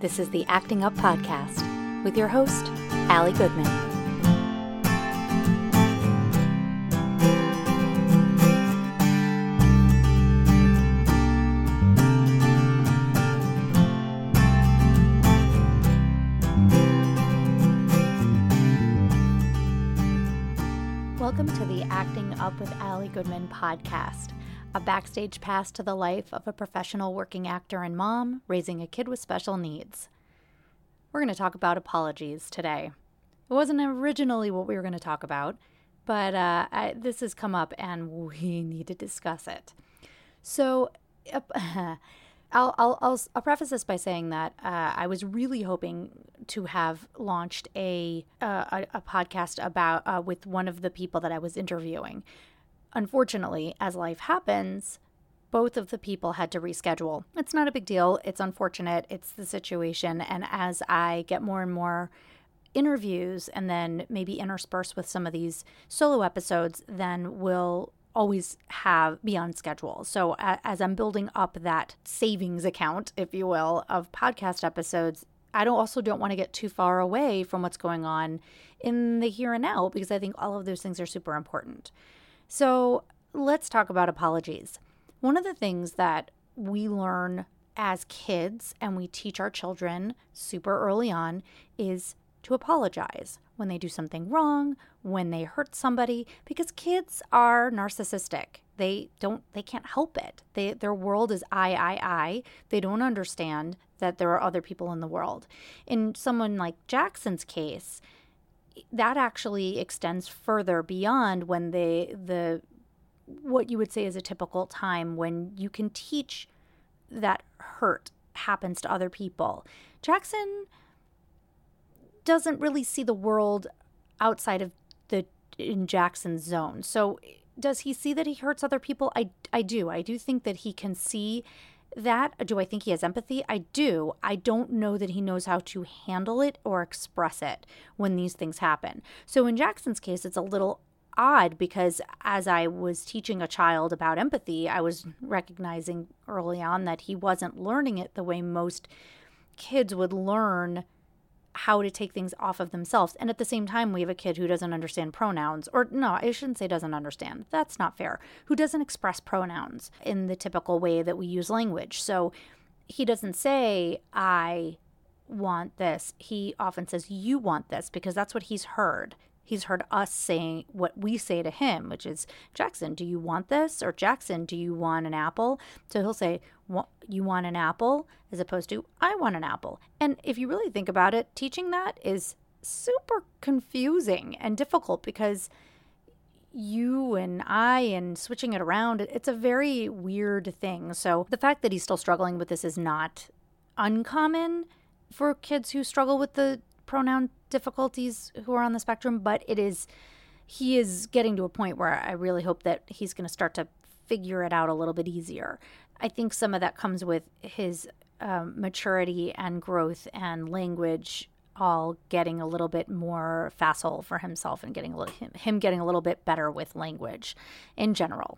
This is the Acting Up Podcast with your host, Ali Goodman. Welcome to the Acting Up with Ali Goodman podcast, a backstage pass to the life of a professional working actor and mom raising a kid with special needs. We're going to talk about apologies today. It wasn't originally what we were going to talk about, but uh, I, this has come up and we need to discuss it. So, uh, I'll, I'll, I'll, I'll, preface this by saying that uh, I was really hoping to have launched a, uh, a, a, podcast about uh, with one of the people that I was interviewing. Unfortunately, as life happens, both of the people had to reschedule. It's not a big deal. It's unfortunate. It's the situation. And as I get more and more interviews and then maybe intersperse with some of these solo episodes, then we'll always have be on schedule. So as I'm building up that savings account, if you will, of podcast episodes, I don't also don't want to get too far away from what's going on in the here and now because I think all of those things are super important. So, let's talk about apologies. One of the things that we learn as kids and we teach our children super early on is to apologize when they do something wrong, when they hurt somebody, because kids are narcissistic. They don't they can't help it. They their world is I I I. They don't understand that there are other people in the world. In someone like Jackson's case, that actually extends further beyond when they the what you would say is a typical time when you can teach that hurt happens to other people. Jackson doesn't really see the world outside of the in Jackson's zone. So does he see that he hurts other people? I I do. I do think that he can see that. Do I think he has empathy? I do. I don't know that he knows how to handle it or express it when these things happen. So in Jackson's case, it's a little odd because as I was teaching a child about empathy, I was recognizing early on that he wasn't learning it the way most kids would learn how to take things off of themselves. And at the same time, we have a kid who doesn't understand pronouns, or no, I shouldn't say doesn't understand. That's not fair. Who doesn't express pronouns in the typical way that we use language. So he doesn't say, I want this. He often says, You want this, because that's what he's heard he's heard us saying what we say to him, which is, Jackson, do you want this? Or Jackson, do you want an apple? So he'll say, You want an apple? as opposed to, I want an apple. And if you really think about it, teaching that is super confusing and difficult because you and I and switching it around, it's a very weird thing. So the fact that he's still struggling with this is not uncommon for kids who struggle with the pronoun difficulties who are on the spectrum, but it is he is getting to a point where I really hope that he's going to start to figure it out a little bit easier. I think some of that comes with his um, maturity and growth and language all getting a little bit more facile for himself and getting a little, him, him getting a little bit better with language in general.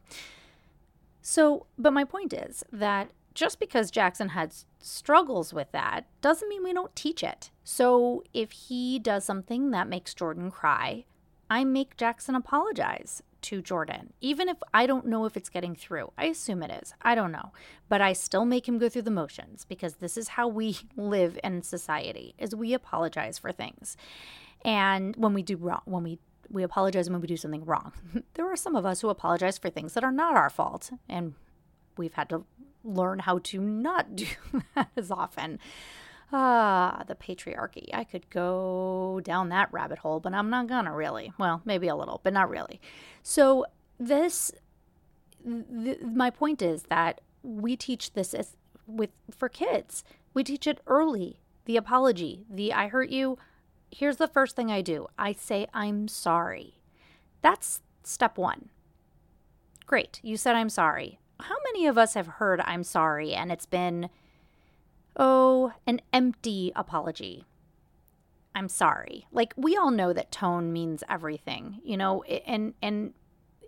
So, but my point is that just because Jackson had struggles with that doesn't mean we don't teach it. So if he does something that makes Jordan cry, I make Jackson apologize to Jordan, even if I don't know if it's getting through. I assume it is. I don't know. But I still make him go through the motions because this is how we live in society is we apologize for things. And when we do wrong, when we we apologize when we do something wrong. there are some of us who apologize for things that are not our fault and we've had to learn how to not do that as often. Ah, the patriarchy. I could go down that rabbit hole, but I'm not gonna really. Well, maybe a little, but not really. So, this, th- my point is that we teach this as, with for kids. We teach it early. The apology, the I hurt you. Here's the first thing I do I say, I'm sorry. That's step one. Great. You said I'm sorry how many of us have heard I'm sorry and it's been, oh, an empty apology? I'm sorry. Like we all know that tone means everything, you know, and and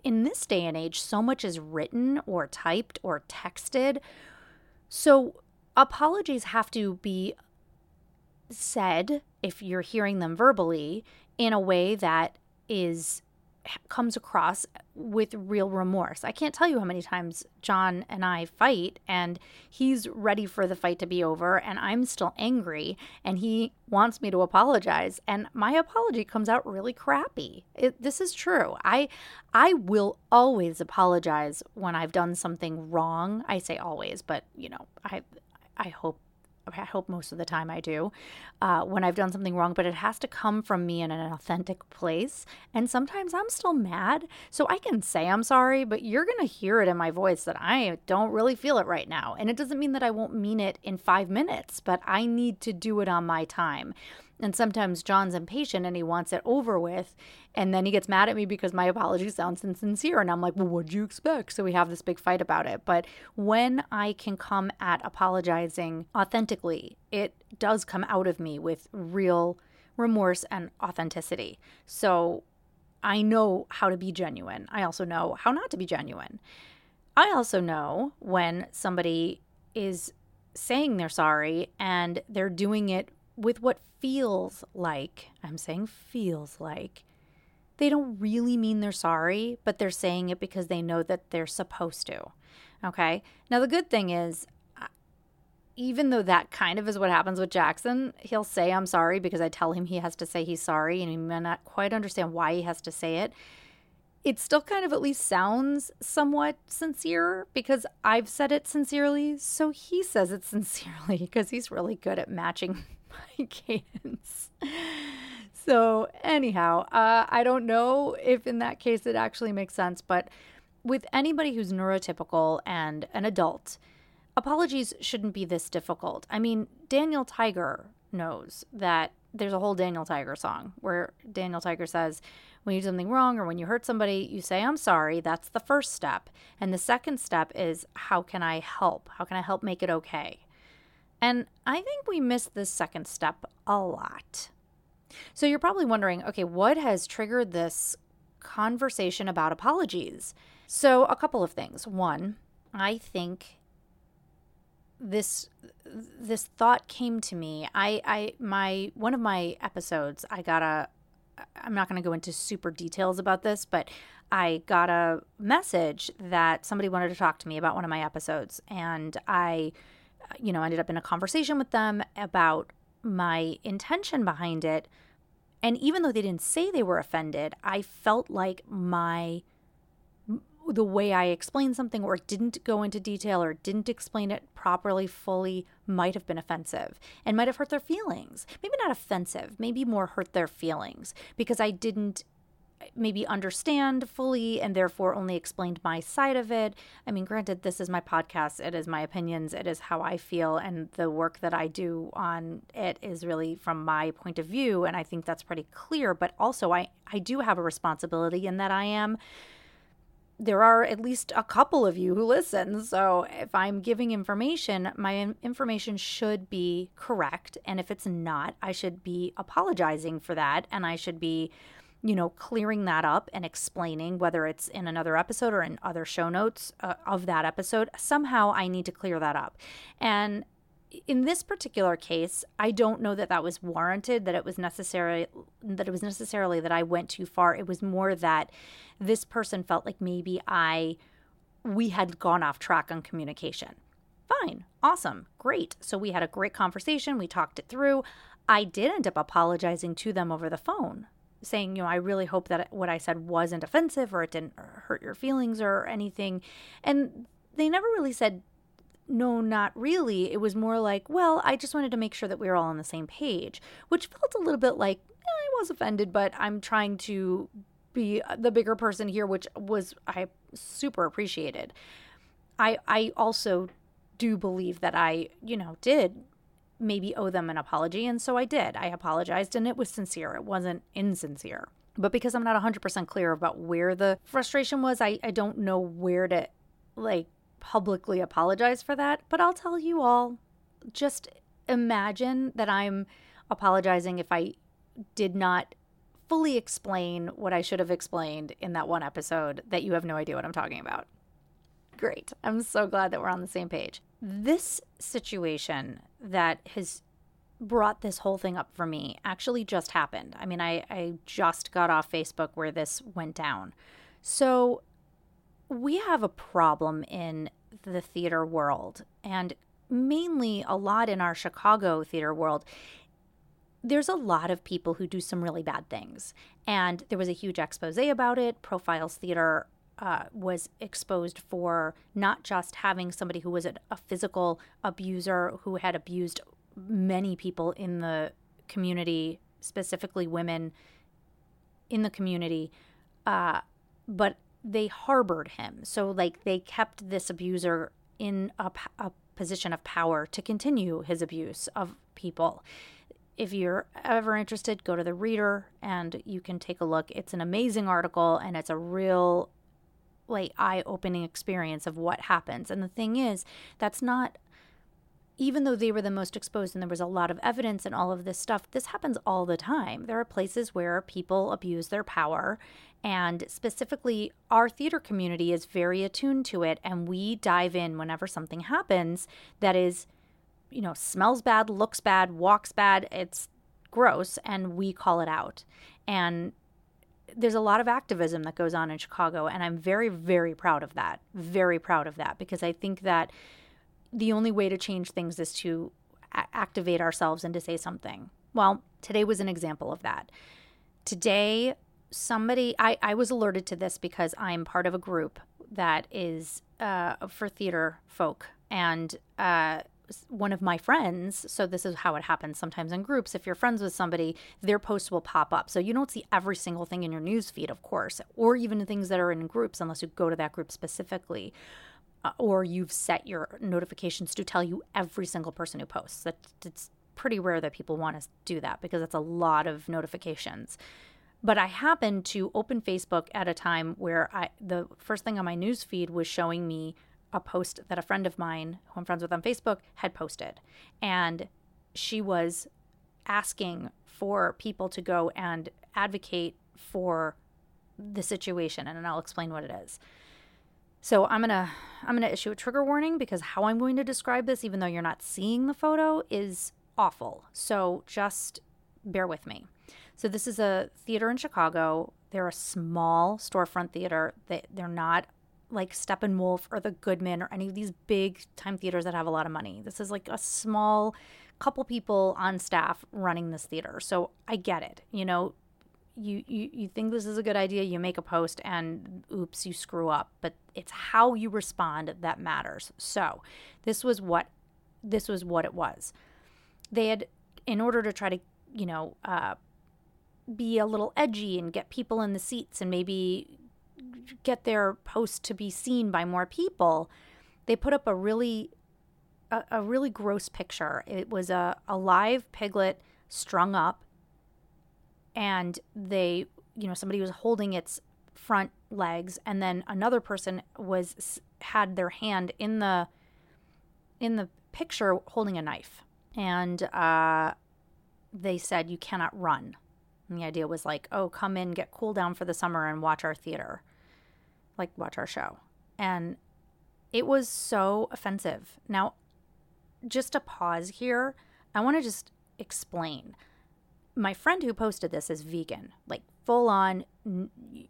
in this day and age so much is written or typed or texted. So apologies have to be said, if you're hearing them verbally, in a way that is comes across with real remorse. I can't tell you how many times John and I fight and he's ready for the fight to be over and I'm still angry and he wants me to apologize and my apology comes out really crappy. It, this is true. I I will always apologize when I've done something wrong. I say always, but you know, I I hope I hope most of the time I do, uh, when I've done something wrong, but it has to come from me in an authentic place. And sometimes I'm still mad. So I can say I'm sorry, but you're going to hear it in my voice that I don't really feel it right now. And it doesn't mean that I won't mean it in five minutes, but I need to do it on my time. And sometimes John's impatient and he wants it over with. And then he gets mad at me because my apology sounds insincere. And I'm like, well, what'd you expect? So we have this big fight about it. But when I can come at apologizing authentically, it does come out of me with real remorse and authenticity. So I know how to be genuine. I also know how not to be genuine. I also know when somebody is saying they're sorry and they're doing it with what feels like, I'm saying feels like, they don't really mean they're sorry, but they're saying it because they know that they're supposed to. Okay. Now, the good thing is, even though that kind of is what happens with Jackson, he'll say, I'm sorry because I tell him he has to say he's sorry and he may not quite understand why he has to say it it still kind of at least sounds somewhat sincere because I've said it sincerely. So he says it sincerely because he's really good at matching my cadence. So, anyhow, uh, I don't know if in that case it actually makes sense, but with anybody who's neurotypical and an adult, apologies shouldn't be this difficult. I mean, Daniel Tiger knows that there's a whole Daniel Tiger song where Daniel Tiger says, when you do something wrong or when you hurt somebody, you say, I'm sorry. That's the first step. And the second step is, how can I help? How can I help make it okay? And I think we miss this second step a lot. So you're probably wondering okay, what has triggered this conversation about apologies? So, a couple of things. One, I think this this thought came to me. I I my one of my episodes, I got a I'm not going to go into super details about this, but I got a message that somebody wanted to talk to me about one of my episodes and I you know, ended up in a conversation with them about my intention behind it. And even though they didn't say they were offended, I felt like my the way I explained something or didn't go into detail or didn't explain it properly, fully, might have been offensive and might have hurt their feelings. Maybe not offensive, maybe more hurt their feelings because I didn't maybe understand fully and therefore only explained my side of it. I mean, granted, this is my podcast, it is my opinions, it is how I feel, and the work that I do on it is really from my point of view. And I think that's pretty clear. But also, I, I do have a responsibility in that I am. There are at least a couple of you who listen. So if I'm giving information, my information should be correct. And if it's not, I should be apologizing for that. And I should be you know, clearing that up and explaining whether it's in another episode or in other show notes uh, of that episode. Somehow I need to clear that up. And in this particular case, I don't know that that was warranted, that it was necessary, that it was necessarily that I went too far. It was more that this person felt like maybe I, we had gone off track on communication. Fine, awesome, great. So we had a great conversation. We talked it through. I did end up apologizing to them over the phone saying, you know, I really hope that what I said wasn't offensive or it didn't hurt your feelings or anything. And they never really said, no, not really. It was more like, well, I just wanted to make sure that we were all on the same page, which felt a little bit like, eh, I was offended, but I'm trying to be the bigger person here, which was, I super appreciated. I, I also do believe that I, you know, did maybe owe them an apology. And so I did. I apologized and it was sincere, it wasn't insincere. But because I'm not 100% clear about where the frustration was, I, I don't know where to like publicly apologize for that. But I'll tell you all just imagine that I'm apologizing if I did not fully explain what I should have explained in that one episode that you have no idea what I'm talking about. Great. I'm so glad that we're on the same page. This situation that has brought this whole thing up for me actually just happened. I mean, I, I just got off Facebook where this went down. So we have a problem in the theater world, and mainly a lot in our Chicago theater world. There's a lot of people who do some really bad things. And there was a huge expose about it. Profiles Theater uh, was exposed for not just having somebody who was a, a physical abuser who had abused many people in the community, specifically women in the community, uh, but they harbored him. So, like, they kept this abuser in a, a position of power to continue his abuse of people. If you're ever interested, go to the reader and you can take a look. It's an amazing article and it's a real like eye-opening experience of what happens. And the thing is, that's not even though they were the most exposed and there was a lot of evidence and all of this stuff, this happens all the time. There are places where people abuse their power, and specifically, our theater community is very attuned to it, and we dive in whenever something happens that is, you know, smells bad, looks bad, walks bad, it's gross, and we call it out. And there's a lot of activism that goes on in Chicago, and I'm very, very proud of that. Very proud of that because I think that the only way to change things is to a- activate ourselves and to say something. Well, today was an example of that. Today, somebody, I, I was alerted to this because I'm part of a group that is uh, for theater folk. And uh, one of my friends, so this is how it happens sometimes in groups. If you're friends with somebody, their posts will pop up. So you don't see every single thing in your news feed, of course, or even things that are in groups unless you go to that group specifically uh, or you've set your notifications to tell you every single person who posts. That it's pretty rare that people want to do that because that's a lot of notifications. But I happened to open Facebook at a time where I the first thing on my news feed was showing me a post that a friend of mine, who I'm friends with on Facebook, had posted. And she was asking for people to go and advocate for the situation and I'll explain what it is. So I'm gonna I'm gonna issue a trigger warning because how I'm going to describe this, even though you're not seeing the photo, is awful. So just bear with me. So this is a theater in Chicago. They're a small storefront theater. They they're not like Steppenwolf or the Goodman or any of these big time theaters that have a lot of money. This is like a small couple people on staff running this theater. So I get it. You know, you, you you think this is a good idea you make a post and oops you screw up but it's how you respond that matters so this was what this was what it was they had in order to try to you know uh, be a little edgy and get people in the seats and maybe get their post to be seen by more people they put up a really a, a really gross picture. It was a, a live piglet strung up and they you know somebody was holding its front legs and then another person was had their hand in the in the picture holding a knife. And uh, they said you cannot run. And the idea was like oh come in get cool down for the summer and watch our theater like watch our show and it was so offensive now just a pause here i want to just explain my friend who posted this is vegan, like full on,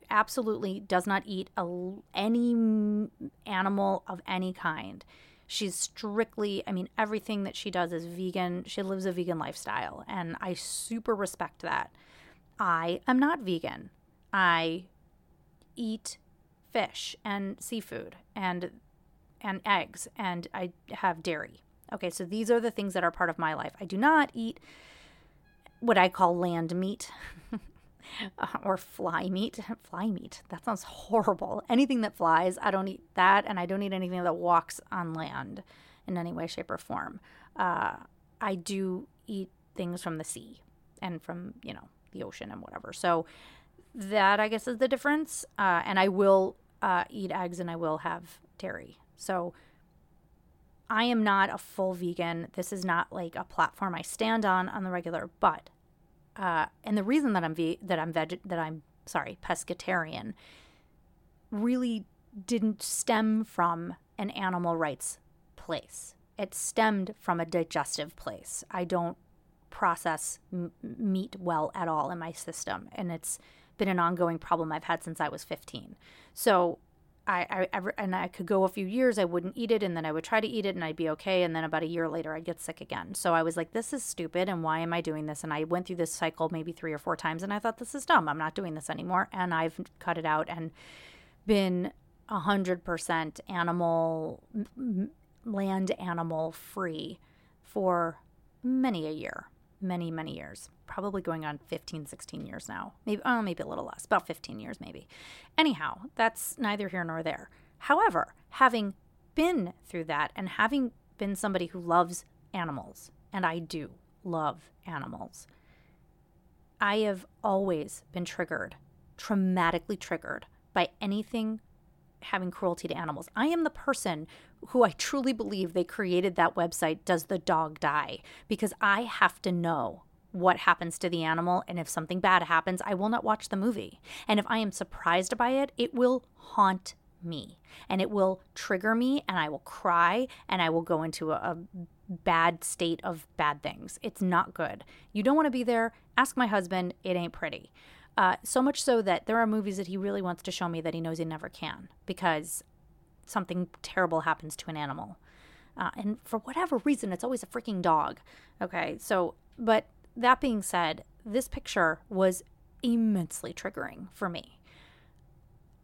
absolutely does not eat a, any animal of any kind. She's strictly, I mean, everything that she does is vegan. She lives a vegan lifestyle, and I super respect that. I am not vegan. I eat fish and seafood and and eggs and I have dairy. Okay, so these are the things that are part of my life. I do not eat what I call land meat uh, or fly meat. Fly meat. That sounds horrible. Anything that flies, I don't eat that, and I don't eat anything that walks on land in any way, shape, or form. Uh, I do eat things from the sea and from you know the ocean and whatever. So that I guess is the difference. Uh, and I will uh, eat eggs and I will have dairy. So I am not a full vegan. This is not like a platform I stand on on the regular, but uh, and the reason that I'm ve- that I'm veg that I'm sorry pescatarian really didn't stem from an animal rights place. It stemmed from a digestive place. I don't process m- meat well at all in my system. And it's been an ongoing problem I've had since I was 15. So I, I, and I could go a few years, I wouldn't eat it, and then I would try to eat it, and I'd be okay, and then about a year later, I'd get sick again. So I was like, "This is stupid, and why am I doing this?" And I went through this cycle maybe three or four times, and I thought, "This is dumb. I'm not doing this anymore." And I've cut it out and been a hundred percent animal, land animal free for many a year, many many years probably going on 15, 16 years now. Maybe, oh, maybe a little less, about 15 years maybe. Anyhow, that's neither here nor there. However, having been through that and having been somebody who loves animals, and I do love animals, I have always been triggered, traumatically triggered by anything having cruelty to animals. I am the person who I truly believe they created that website, Does the Dog Die? Because I have to know what happens to the animal. And if something bad happens, I will not watch the movie. And if I am surprised by it, it will haunt me and it will trigger me and I will cry and I will go into a, a bad state of bad things. It's not good. You don't want to be there. Ask my husband. It ain't pretty. Uh, so much so that there are movies that he really wants to show me that he knows he never can because something terrible happens to an animal. Uh, and for whatever reason, it's always a freaking dog. Okay, so, but that being said, this picture was immensely triggering for me.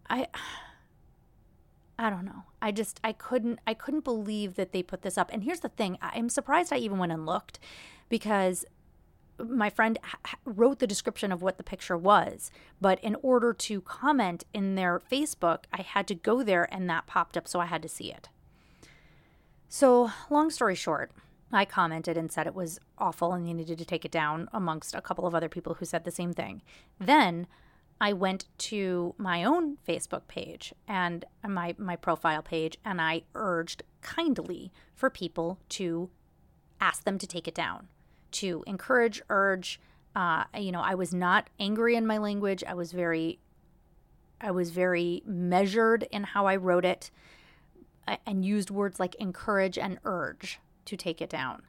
I I don't know. I just I couldn't I couldn't believe that they put this up. And here's the thing, I'm surprised I even went and looked because my friend wrote the description of what the picture was, but in order to comment in their Facebook, I had to go there and that popped up so I had to see it. So, long story short, I commented and said it was awful and you needed to take it down, amongst a couple of other people who said the same thing. Then I went to my own Facebook page and my, my profile page, and I urged kindly for people to ask them to take it down, to encourage, urge. Uh, you know, I was not angry in my language. I was very, I was very measured in how I wrote it, and used words like encourage and urge to take it down.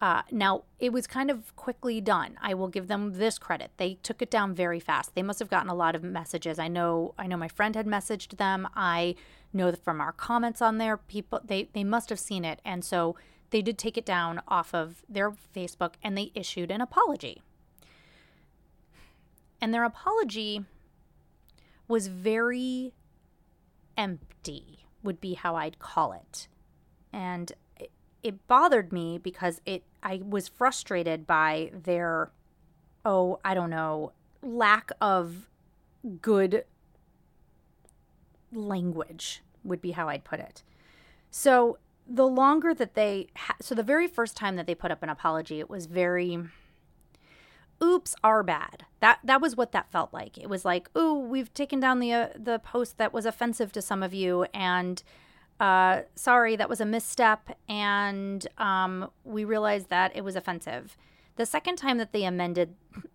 Uh, now, it was kind of quickly done. I will give them this credit. They took it down very fast. They must have gotten a lot of messages. I know. I know my friend had messaged them. I know from our comments on there, people they they must have seen it, and so they did take it down off of their Facebook, and they issued an apology. And their apology was very empty, would be how I'd call it. And it bothered me because it I was frustrated by their oh, I don't know, lack of good language would be how I'd put it. So the longer that they ha- so the very first time that they put up an apology, it was very oops are bad that that was what that felt like it was like ooh we've taken down the uh, the post that was offensive to some of you and uh, sorry, that was a misstep, and um, we realized that it was offensive. The second time that they amended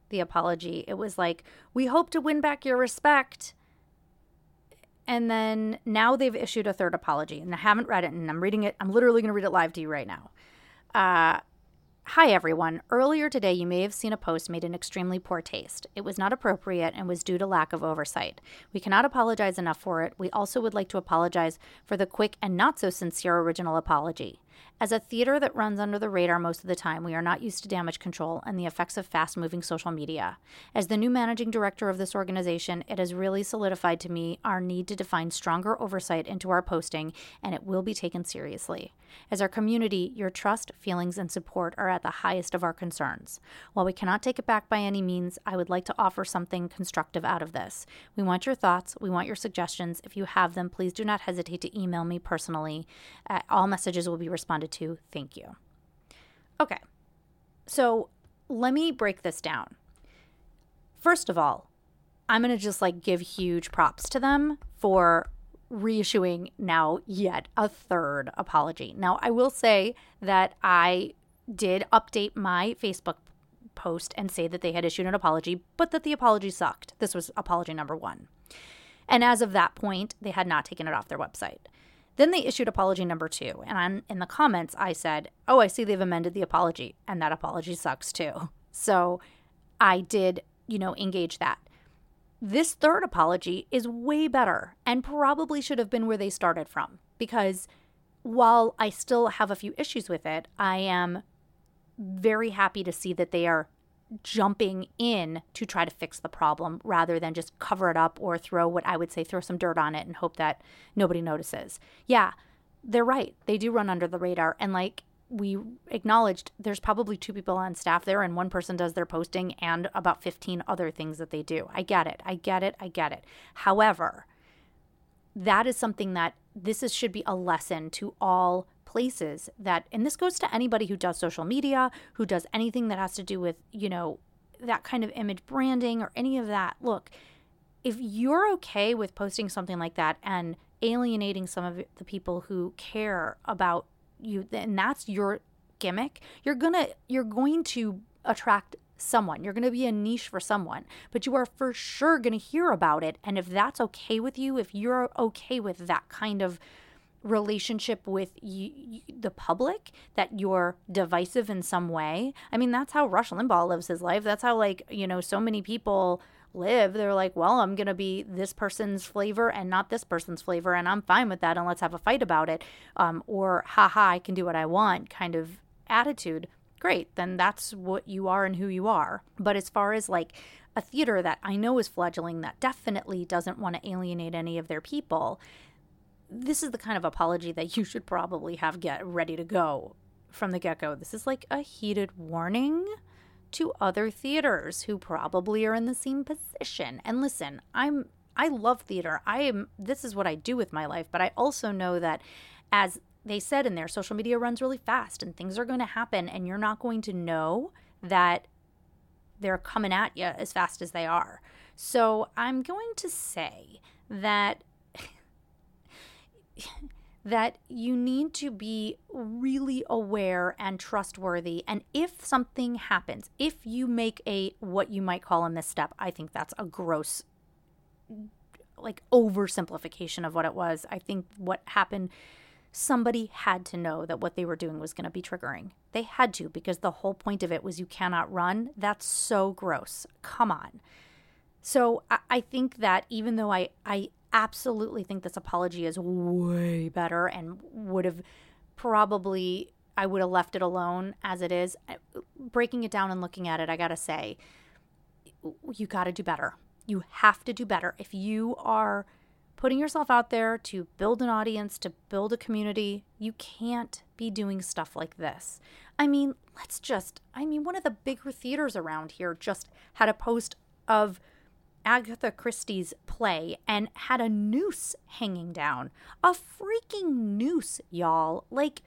the apology, it was like, we hope to win back your respect. And then now they've issued a third apology, and I haven't read it, and I'm reading it. I'm literally going to read it live to you right now. Uh, Hi, everyone. Earlier today, you may have seen a post made in extremely poor taste. It was not appropriate and was due to lack of oversight. We cannot apologize enough for it. We also would like to apologize for the quick and not so sincere original apology. As a theater that runs under the radar most of the time, we are not used to damage control and the effects of fast moving social media. As the new managing director of this organization, it has really solidified to me our need to define stronger oversight into our posting, and it will be taken seriously. As our community, your trust, feelings, and support are at the highest of our concerns. While we cannot take it back by any means, I would like to offer something constructive out of this. We want your thoughts, we want your suggestions. If you have them, please do not hesitate to email me personally. Uh, all messages will be responded to. Thank you. Okay, so let me break this down. First of all, I'm going to just like give huge props to them for reissuing now yet a third apology. Now, I will say that I did update my Facebook post and say that they had issued an apology, but that the apology sucked. This was apology number one. And as of that point, they had not taken it off their website. Then they issued apology number two. And on, in the comments, I said, Oh, I see they've amended the apology. And that apology sucks too. So I did, you know, engage that. This third apology is way better and probably should have been where they started from because while I still have a few issues with it, I am very happy to see that they are jumping in to try to fix the problem rather than just cover it up or throw what I would say throw some dirt on it and hope that nobody notices. Yeah, they're right. They do run under the radar. And like we acknowledged, there's probably two people on staff there and one person does their posting and about 15 other things that they do. I get it. I get it. I get it. However, that is something that this is, should be a lesson to all places that, and this goes to anybody who does social media, who does anything that has to do with, you know, that kind of image branding or any of that. Look, if you're okay with posting something like that and alienating some of the people who care about you, and that's your gimmick, you're gonna you're going to attract someone. You're going to be a niche for someone, but you are for sure going to hear about it. And if that's okay with you, if you're okay with that kind of relationship with the public that you're divisive in some way. I mean, that's how Rush Limbaugh lives his life. That's how, like, you know, so many people live. They're like, well, I'm going to be this person's flavor and not this person's flavor. And I'm fine with that. And let's have a fight about it. Um, or, haha, I can do what I want kind of attitude. Great. Then that's what you are and who you are. But as far as like, a theater that I know is fledgling that definitely doesn't want to alienate any of their people this is the kind of apology that you should probably have get ready to go from the get-go. This is like a heated warning to other theaters who probably are in the same position. And listen, I'm I love theater. I am this is what I do with my life, but I also know that as they said in there, social media runs really fast and things are going to happen and you're not going to know that they're coming at you as fast as they are. So, I'm going to say that that you need to be really aware and trustworthy. And if something happens, if you make a what you might call a misstep, I think that's a gross, like oversimplification of what it was. I think what happened, somebody had to know that what they were doing was going to be triggering. They had to because the whole point of it was you cannot run. That's so gross. Come on. So I, I think that even though I, I absolutely think this apology is way better and would have probably I would have left it alone as it is. Breaking it down and looking at it, I got to say you got to do better. You have to do better. If you are putting yourself out there to build an audience, to build a community, you can't be doing stuff like this. I mean, let's just, I mean, one of the bigger theaters around here just had a post of Agatha Christie's play and had a noose hanging down. A freaking noose, y'all. Like,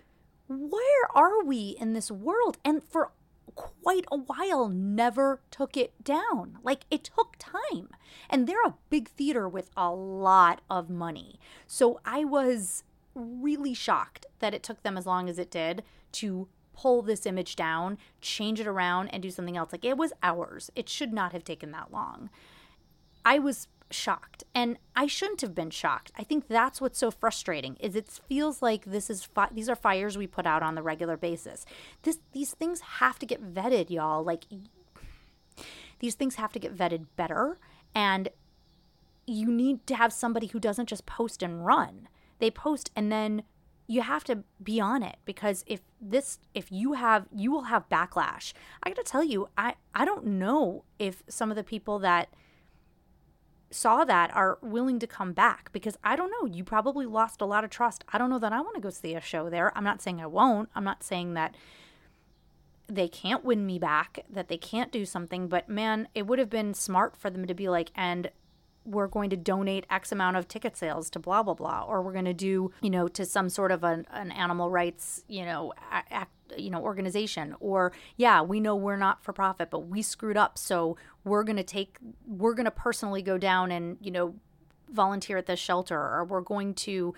where are we in this world? And for quite a while, never took it down. Like, it took time. And they're a big theater with a lot of money. So I was really shocked that it took them as long as it did to pull this image down, change it around, and do something else. Like, it was hours. It should not have taken that long. I was shocked and I shouldn't have been shocked. I think that's what's so frustrating is it feels like this is fi- these are fires we put out on the regular basis. This these things have to get vetted, y'all. Like these things have to get vetted better and you need to have somebody who doesn't just post and run. They post and then you have to be on it because if this if you have you will have backlash. I got to tell you, I I don't know if some of the people that saw that are willing to come back because I don't know, you probably lost a lot of trust. I don't know that I want to go see a show there. I'm not saying I won't. I'm not saying that they can't win me back, that they can't do something, but man, it would have been smart for them to be like, and we're going to donate X amount of ticket sales to blah, blah, blah, or we're going to do, you know, to some sort of an, an animal rights, you know, act, you know, organization. Or, yeah, we know we're not for profit, but we screwed up. So we're going to take, we're going to personally go down and, you know, volunteer at this shelter, or we're going to,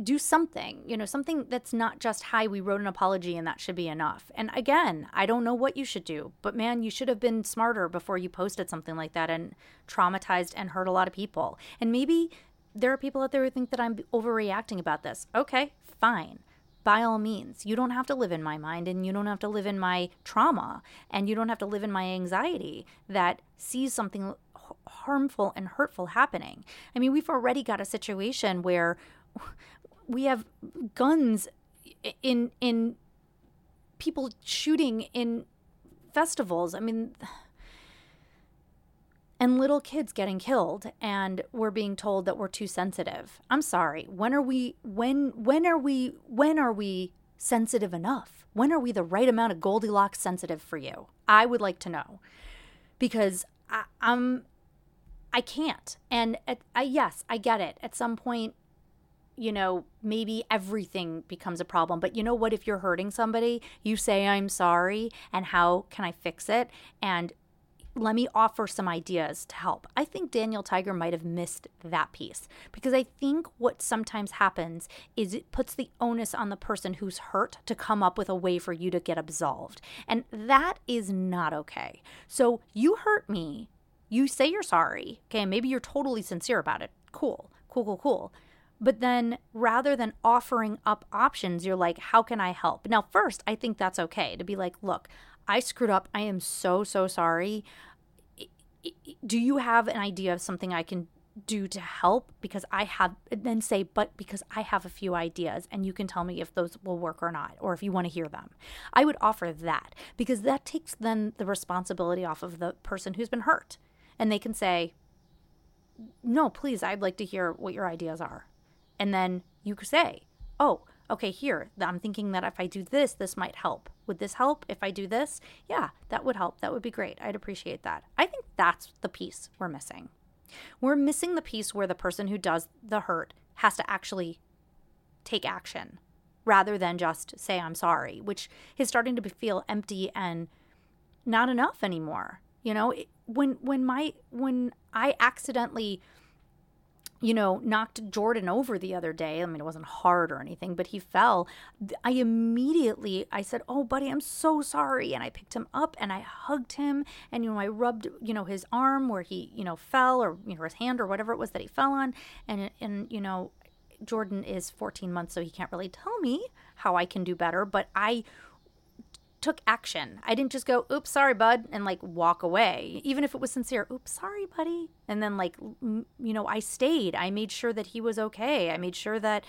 do something, you know, something that's not just, hi, we wrote an apology and that should be enough. And again, I don't know what you should do, but man, you should have been smarter before you posted something like that and traumatized and hurt a lot of people. And maybe there are people out there who think that I'm overreacting about this. Okay, fine. By all means, you don't have to live in my mind and you don't have to live in my trauma and you don't have to live in my anxiety that sees something harmful and hurtful happening. I mean, we've already got a situation where we have guns in in people shooting in festivals. I mean, and little kids getting killed and we're being told that we're too sensitive. I'm sorry. When are we when when are we when are we sensitive enough? When are we the right amount of Goldilocks sensitive for you? I would like to know. Because I, am I can't. And at, I, yes, I get it. At some point you know, maybe everything becomes a problem. But you know what? If you're hurting somebody, you say, I'm sorry, and how can I fix it? And let me offer some ideas to help. I think Daniel Tiger might have missed that piece because I think what sometimes happens is it puts the onus on the person who's hurt to come up with a way for you to get absolved. And that is not okay. So you hurt me, you say you're sorry, okay, maybe you're totally sincere about it. Cool, cool, cool, cool. But then rather than offering up options, you're like, how can I help? Now, first, I think that's okay to be like, look, I screwed up. I am so, so sorry. Do you have an idea of something I can do to help? Because I have, then say, but because I have a few ideas and you can tell me if those will work or not, or if you want to hear them. I would offer that because that takes then the responsibility off of the person who's been hurt. And they can say, no, please, I'd like to hear what your ideas are. And then you could say, oh, okay, here, I'm thinking that if I do this, this might help. Would this help if I do this? Yeah, that would help. That would be great. I'd appreciate that. I think that's the piece we're missing. We're missing the piece where the person who does the hurt has to actually take action rather than just say, I'm sorry, which is starting to feel empty and not enough anymore. You know, when, when my, when I accidentally you know, knocked Jordan over the other day. I mean, it wasn't hard or anything, but he fell. I immediately I said, "Oh, buddy, I'm so sorry." And I picked him up and I hugged him and you know, I rubbed, you know, his arm where he, you know, fell or you know, his hand or whatever it was that he fell on and and you know, Jordan is 14 months so he can't really tell me how I can do better, but I took action. I didn't just go, oops, sorry, bud, and like walk away, even if it was sincere. Oops, sorry, buddy. And then, like, you know, I stayed. I made sure that he was okay. I made sure that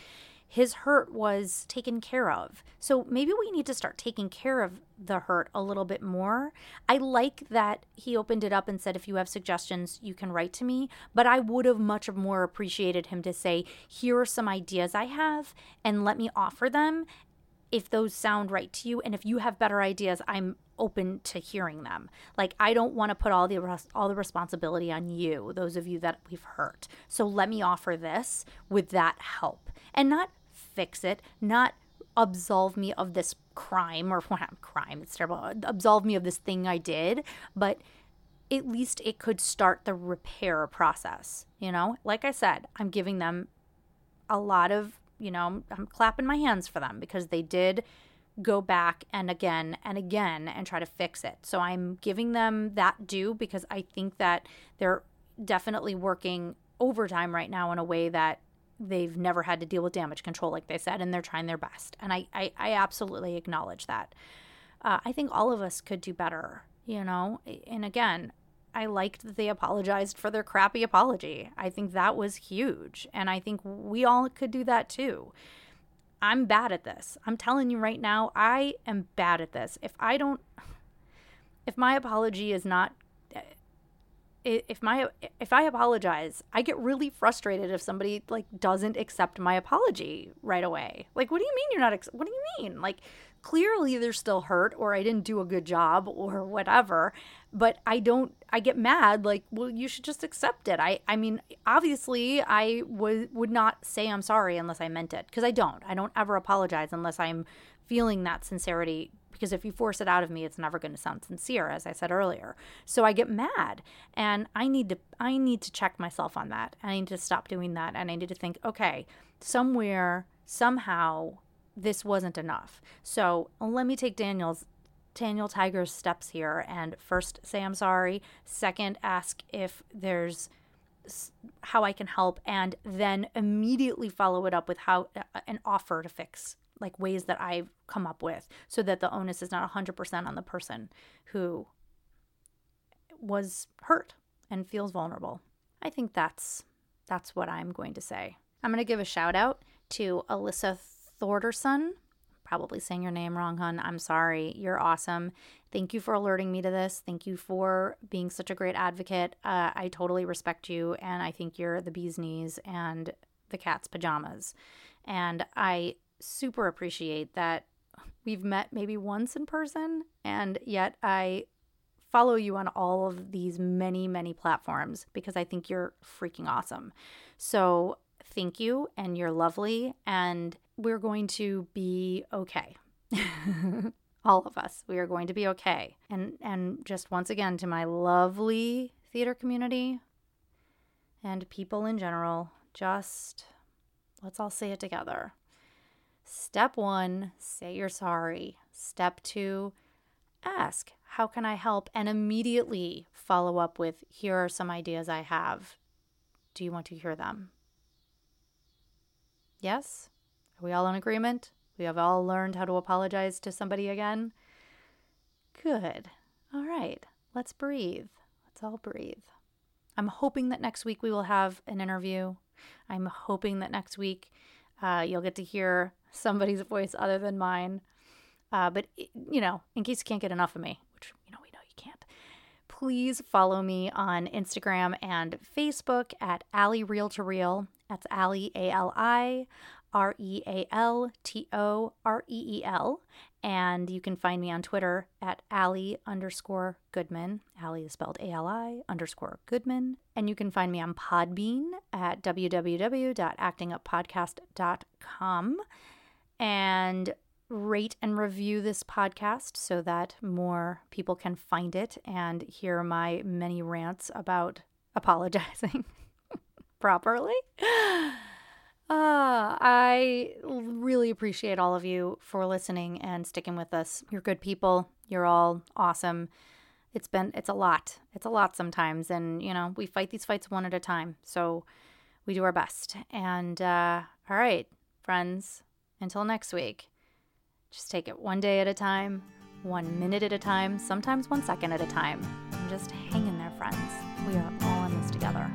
his hurt was taken care of. So maybe we need to start taking care of the hurt a little bit more. I like that he opened it up and said, if you have suggestions, you can write to me. But I would have much more appreciated him to say, here are some ideas I have, and let me offer them if those sound right to you and if you have better ideas i'm open to hearing them. Like i don't want to put all the all the responsibility on you those of you that we've hurt. So let me offer this with that help. And not fix it not absolve me of this crime or what crime it's terrible absolve me of this thing i did but at least it could start the repair process you know? Like i said i'm giving them a lot of you know, I'm clapping my hands for them because they did go back and again and again and try to fix it. So I'm giving them that due because I think that they're definitely working overtime right now in a way that they've never had to deal with damage control, like they said, and they're trying their best. And I, I, I absolutely acknowledge that. Uh, I think all of us could do better, you know? And again, I liked that they apologized for their crappy apology. I think that was huge. And I think we all could do that too. I'm bad at this. I'm telling you right now, I am bad at this. If I don't, if my apology is not, eh, if my if I apologize, I get really frustrated if somebody like doesn't accept my apology right away. Like, what do you mean you're not? Ex- what do you mean? Like, clearly they're still hurt or I didn't do a good job or whatever. But I don't I get mad like, well, you should just accept it. I I mean, obviously I would would not say I'm sorry unless I meant it because I don't. I don't ever apologize unless I'm feeling that sincerity because if you force it out of me it's never going to sound sincere as I said earlier. So I get mad and I need to I need to check myself on that. I need to stop doing that and I need to think, okay, somewhere somehow this wasn't enough. So let me take Daniel's Daniel Tiger's steps here and first say I'm sorry. Second, ask if there's how I can help and then immediately follow it up with how an offer to fix like ways that I've come up with so that the onus is not 100% on the person who was hurt and feels vulnerable. I think that's that's what I'm going to say. I'm going to give a shout out to Alyssa Thorderson. Probably saying your name wrong, hun. I'm sorry. You're awesome. Thank you for alerting me to this. Thank you for being such a great advocate. Uh, I totally respect you, and I think you're the bee's knees and the cat's pajamas. And I super appreciate that we've met maybe once in person, and yet I follow you on all of these many, many platforms because I think you're freaking awesome. So thank you, and you're lovely, and we're going to be okay. all of us, we are going to be okay. And and just once again to my lovely theater community and people in general, just let's all say it together. Step one, say you're sorry. Step two, ask, how can I help? And immediately follow up with, here are some ideas I have. Do you want to hear them? Yes? Are we all in agreement? We have all learned how to apologize to somebody again? Good. All right. Let's breathe. Let's all breathe. I'm hoping that next week we will have an interview. I'm hoping that next week uh, you'll get to hear somebody's voice other than mine. Uh, but, you know, in case you can't get enough of me, which, you know, we know you can't, please follow me on Instagram and Facebook at Ali Real to Reel. That's Ali, A L I R E A L T O R E E L. And you can find me on Twitter at Ali underscore Goodman. Ali is spelled A L I underscore Goodman. And you can find me on Podbean at www.actinguppodcast.com and rate and review this podcast so that more people can find it and hear my many rants about apologizing properly. Uh, I really appreciate all of you for listening and sticking with us. You're good people. You're all awesome. It's been it's a lot. It's a lot sometimes and you know, we fight these fights one at a time. So we do our best. And uh all right, friends, until next week. Just take it one day at a time, one minute at a time, sometimes one second at a time. And just hang in there, friends. We are all in this together.